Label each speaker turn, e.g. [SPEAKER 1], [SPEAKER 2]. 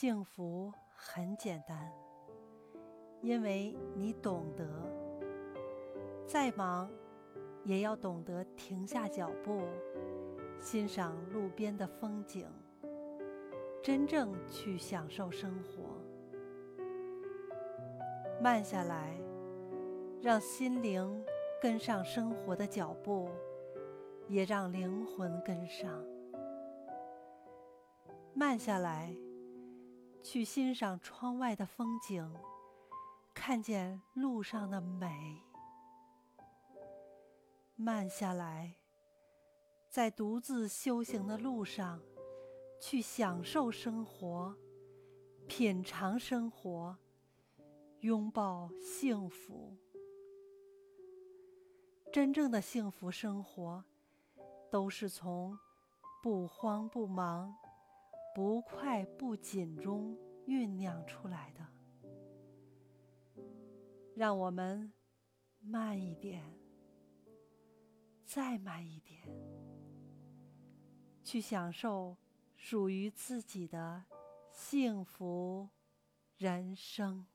[SPEAKER 1] 幸福很简单，因为你懂得，再忙也要懂得停下脚步，欣赏路边的风景，真正去享受生活。慢下来，让心灵跟上生活的脚步，也让灵魂跟上。慢下来。去欣赏窗外的风景，看见路上的美。慢下来，在独自修行的路上，去享受生活，品尝生活，拥抱幸福。真正的幸福生活，都是从不慌不忙。不快不紧中酝酿出来的，让我们慢一点，再慢一点，去享受属于自己的幸福人生。